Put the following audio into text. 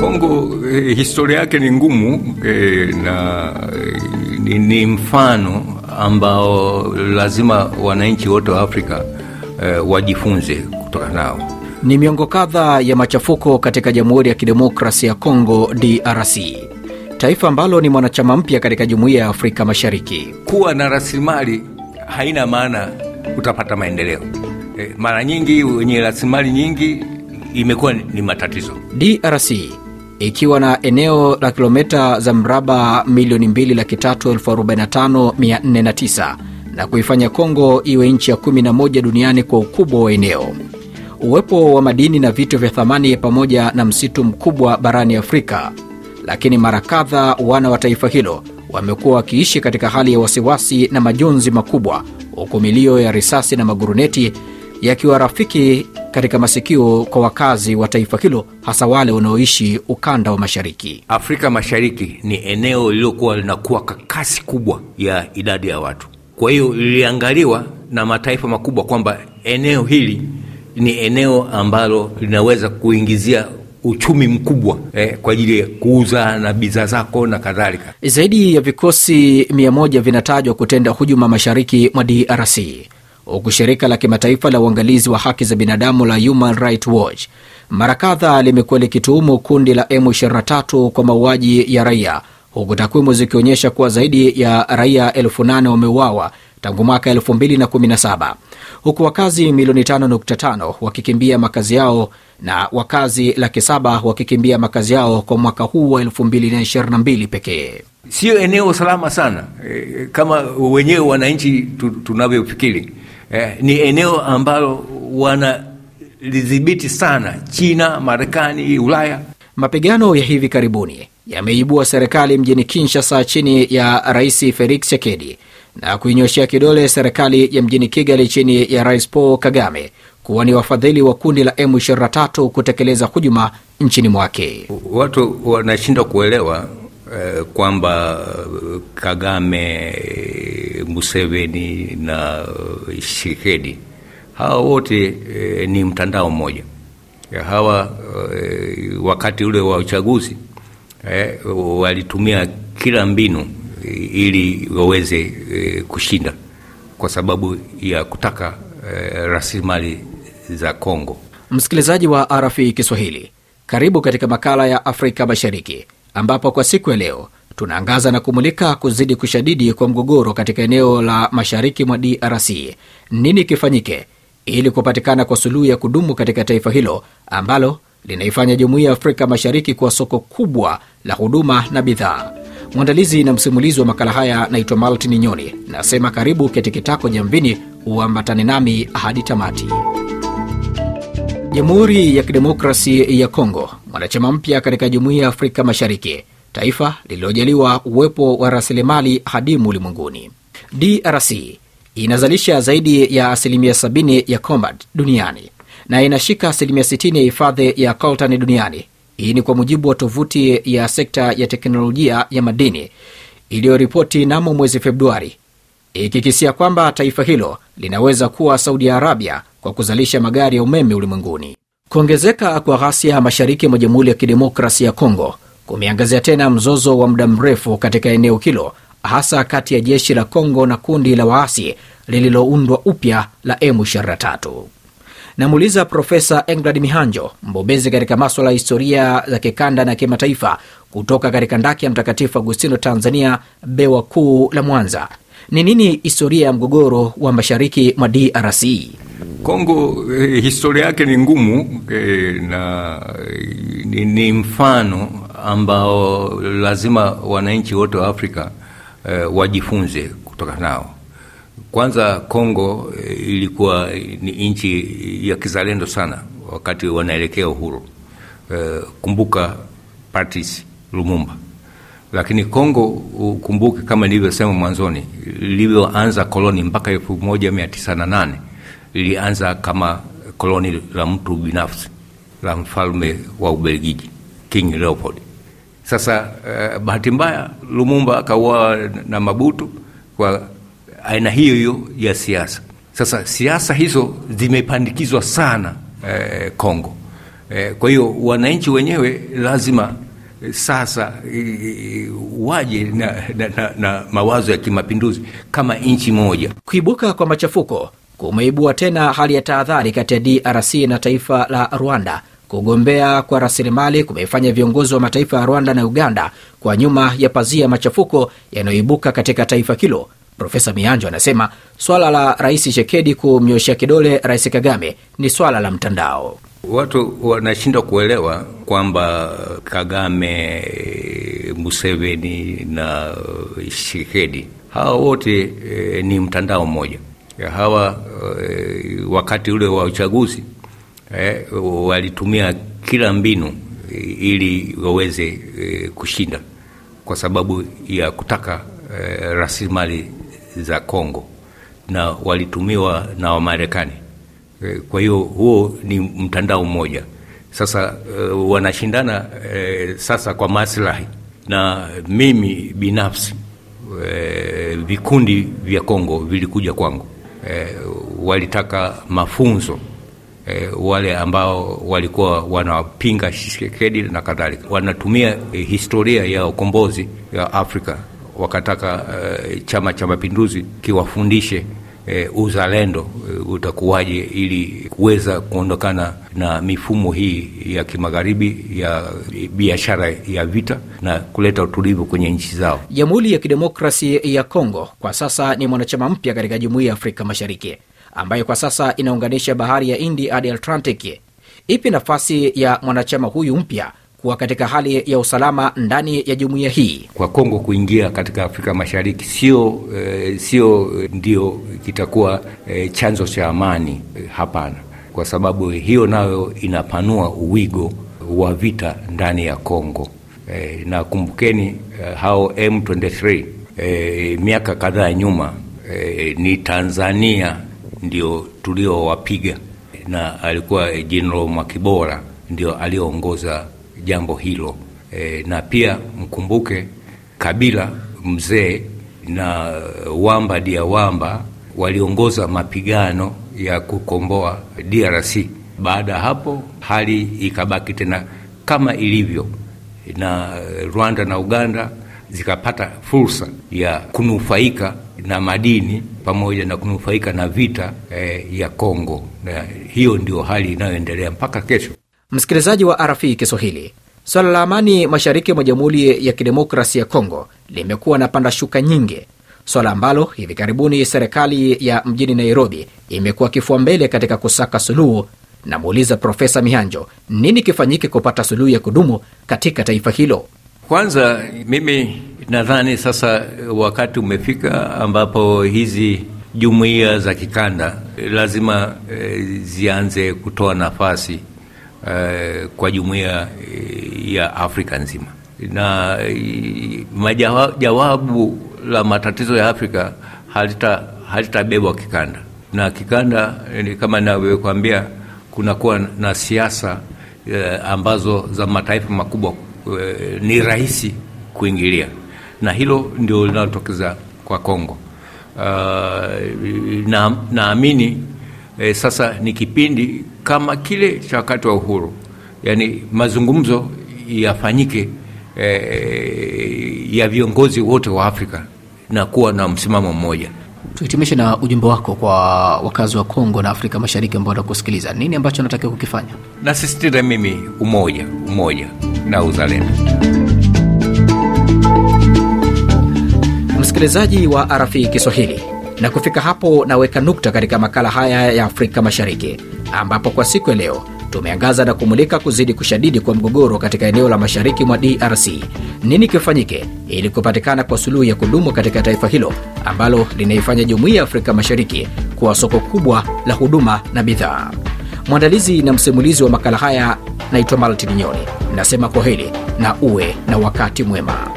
Kongo eh, historia yake ni ngumu eh, na eh, ni, ni mfano ambao lazima wananchi wote wa Afrika eh, wajifunze kutoka nao. Ni miongo kadhaa ya machafuko katika Jamhuri ya Kidemokrasia ya Kongo, DRC, taifa ambalo ni mwanachama mpya katika Jumuiya ya Afrika Mashariki. Kuwa na rasilimali haina maana utapata maendeleo. E, mara nyingi wenye rasilimali nyingi imekuwa ni matatizo. DRC ikiwa na eneo la kilomita za mraba milioni 2,345,409 na kuifanya Kongo iwe nchi ya 11 duniani kwa ukubwa wa eneo. Uwepo wa madini na vitu vya thamani pamoja na msitu mkubwa barani Afrika, lakini mara kadha wana wa taifa hilo wamekuwa wakiishi katika hali ya wasiwasi na majonzi makubwa, huku milio ya risasi na maguruneti yakiwa rafiki katika masikio kwa wakazi wa taifa hilo, hasa wale wanaoishi ukanda wa mashariki. Afrika Mashariki ni eneo lililokuwa linakuwa kwa kasi kubwa ya idadi ya watu. Kwa hiyo liliangaliwa na mataifa makubwa kwamba eneo hili ni eneo ambalo linaweza kuingizia uchumi mkubwa eh, kwa ajili ya kuuza na bidhaa zako na kadhalika. Zaidi ya vikosi 100 vinatajwa kutenda hujuma mashariki mwa DRC, huku shirika la kimataifa la uangalizi wa haki za binadamu la Human Rights Watch mara kadha limekuwa likituhumu kundi la M23 kwa mauaji ya raia, huku takwimu zikionyesha kuwa zaidi ya raia elfu nane wameuawa tangu mwaka 2017 huku wakazi milioni 5.5 wakikimbia makazi yao na wakazi laki saba wakikimbia makazi yao kwa mwaka huu wa 2022 pekee. Siyo eneo salama sana e, kama wenyewe wananchi tunavyofikiri e, ni eneo ambalo wanalidhibiti sana China, Marekani, Ulaya. Mapigano ya hivi karibuni yameibua serikali mjini Kinshasa chini ya Rais Felix Tshisekedi na kuinyoshea kidole serikali ya mjini Kigali chini ya Rais Paul Kagame kuwa ni wafadhili wa kundi la M23 kutekeleza hujuma nchini mwake. Watu wanashindwa kuelewa eh, kwamba Kagame, Museveni na Tshisekedi hawa wote eh, ni mtandao mmoja. Hawa eh, wakati ule wa uchaguzi eh, walitumia kila mbinu ili waweze e, kushinda kwa sababu ya kutaka e, rasilimali za Kongo. Msikilizaji wa RFI Kiswahili, karibu katika makala ya Afrika Mashariki, ambapo kwa siku ya leo tunaangaza na kumulika kuzidi kushadidi kwa mgogoro katika eneo la mashariki mwa DRC. Nini kifanyike ili kupatikana kwa suluhu ya kudumu katika taifa hilo ambalo linaifanya jumuiya ya Afrika Mashariki kuwa soko kubwa la huduma na bidhaa. Mwandalizi na msimulizi wa makala haya naitwa Maltin Nyoni, nasema karibu ketikitako jamvini, uambatane nami hadi tamati. Jamhuri ya Kidemokrasi ya Kongo, mwanachama mpya katika jumuiya ya Afrika Mashariki, taifa lililojaliwa uwepo wa rasilimali hadimu ulimwenguni. DRC inazalisha zaidi ya asilimia 70 ya cobalt duniani na inashika asilimia 60 ya hifadhi ya coltan duniani. Hii ni kwa mujibu wa tovuti ya sekta ya teknolojia ya madini iliyoripoti namo mwezi Februari, ikikisia kwamba taifa hilo linaweza kuwa Saudi Arabia kwa kuzalisha magari ya umeme ulimwenguni. Kuongezeka kwa ghasia mashariki mwa Jamhuri ya Kidemokrasia ya Kongo kumeangazia tena mzozo wa muda mrefu katika eneo hilo, hasa kati ya jeshi la Kongo na kundi la waasi lililoundwa upya la M23. Namuuliza Profesa Englad Mihanjo, mbobezi katika maswala ya historia za kikanda na kimataifa, kutoka katika ndaki ya Mtakatifu Agustino, Tanzania, bewa kuu la Mwanza. Ni nini historia ya mgogoro wa mashariki mwa DRC? Kongo eh, historia yake ni ngumu eh, na ni, ni mfano ambao lazima wananchi wote wa Afrika eh, wajifunze kutoka nao. Kwanza Kongo eh, ilikuwa ni nchi ya kizalendo sana wakati wanaelekea uhuru. E, kumbuka Patrice Lumumba. Lakini Kongo ukumbuke, kama nilivyosema mwanzoni, lilivyoanza koloni mpaka elfu moja mia tisa na nane lilianza kama koloni la mtu binafsi la mfalme wa Ubelgiji King Leopold. Sasa eh, bahati mbaya Lumumba akauawa na Mabutu kwa aina hiyo hiyo ya siasa. Sasa siasa hizo zimepandikizwa sana eh, Kongo. Eh, kwa hiyo wananchi wenyewe lazima eh, sasa waje na, na, na, na mawazo ya kimapinduzi kama nchi moja. Kuibuka kwa machafuko kumeibua tena hali ya tahadhari kati ya DRC na taifa la Rwanda. Kugombea kwa rasilimali kumeifanya viongozi wa mataifa ya Rwanda na Uganda kwa nyuma ya pazia machafuko yanayoibuka katika taifa hilo. Profesa Mianjo anasema swala la Rais Chekedi kumnyoshea kidole Rais Kagame ni swala la mtandao. Watu wanashindwa kuelewa kwamba Kagame, Museveni na Shekedi hawa wote e, ni mtandao mmoja. Hawa e, wakati ule wa uchaguzi e, walitumia kila mbinu e, ili waweze e, kushinda kwa sababu ya kutaka e, rasilimali za Kongo na walitumiwa na Wamarekani. Kwa hiyo huo ni mtandao mmoja. Sasa uh, wanashindana uh, sasa kwa maslahi, na mimi binafsi uh, vikundi vya Kongo vilikuja kwangu uh, walitaka mafunzo uh, wale ambao walikuwa wanapinga Tshisekedi na kadhalika, wanatumia historia ya ukombozi ya Afrika, wakataka uh, Chama cha Mapinduzi kiwafundishe E, uzalendo e, utakuwaje ili kuweza kuondokana na mifumo hii ya kimagharibi ya biashara ya vita na kuleta utulivu kwenye nchi zao. Jamhuri ya Kidemokrasi ya Kongo kwa sasa ni mwanachama mpya katika Jumuiya ya Afrika Mashariki ambayo kwa sasa inaunganisha bahari ya Hindi hadi Atlantic. Ipi nafasi ya mwanachama huyu mpya kuwa katika hali ya usalama ndani ya jumuiya hii. Kwa Kongo kuingia katika Afrika Mashariki sio e, sio ndio kitakuwa e, chanzo cha amani e, hapana, kwa sababu hiyo nayo inapanua uwigo wa vita ndani ya Kongo. E, na kumbukeni e, hao M23 e, miaka kadhaa nyuma e, ni Tanzania ndio tuliowapiga. Na alikuwa Jenerali Makibora ndio alioongoza jambo hilo e, na pia mkumbuke Kabila mzee na Wamba dia Wamba waliongoza mapigano ya kukomboa DRC. Baada ya hapo hali ikabaki tena kama ilivyo, na Rwanda na Uganda zikapata fursa ya kunufaika na madini pamoja na kunufaika na vita eh, ya Kongo, na hiyo ndio hali inayoendelea mpaka kesho. Msikilizaji wa RFI Kiswahili, swala la amani mashariki mwa Jamhuri ya Kidemokrasi ya Kongo limekuwa na panda shuka nyingi, swala ambalo hivi karibuni serikali ya mjini Nairobi imekuwa kifua mbele katika kusaka suluhu. Namuuliza Profesa Mihanjo, nini kifanyike kupata suluhu ya kudumu katika taifa hilo? Kwanza mimi nadhani sasa wakati umefika ambapo hizi jumuiya za kikanda lazima e, zianze kutoa nafasi Uh, kwa jumuiya ya Afrika nzima. Na majawabu la matatizo ya Afrika halitabebwa kikanda, na kikanda ni kama ninavyokuambia, kunakuwa na siasa uh, ambazo za mataifa makubwa uh, ni rahisi kuingilia, na hilo ndio linalotokeza kwa Kongo. Uh, na eh, sasa ni kipindi kama kile cha wakati wa uhuru, yaani mazungumzo yafanyike e, ya viongozi wote wa Afrika na kuwa na msimamo mmoja. Tuhitimishe na ujumbe wako kwa wakazi wa Kongo na Afrika Mashariki ambao wanakusikiliza. Nini ambacho natakiwa kukifanya? Nasisitiza mimi umoja, umoja na uzalendo. Msikilizaji wa RFI Kiswahili, na kufika hapo naweka nukta katika makala haya ya Afrika Mashariki, ambapo kwa siku ya leo tumeangaza na kumulika kuzidi kushadidi kwa mgogoro katika eneo la mashariki mwa DRC. Nini kifanyike ili kupatikana kwa suluhu ya kudumu katika taifa hilo ambalo linaifanya jumuiya ya Afrika Mashariki kuwa soko kubwa la huduma na bidhaa? Mwandalizi na msimulizi wa makala haya naitwa Maltin Nyoni, nasema kwa hili na uwe na wakati mwema.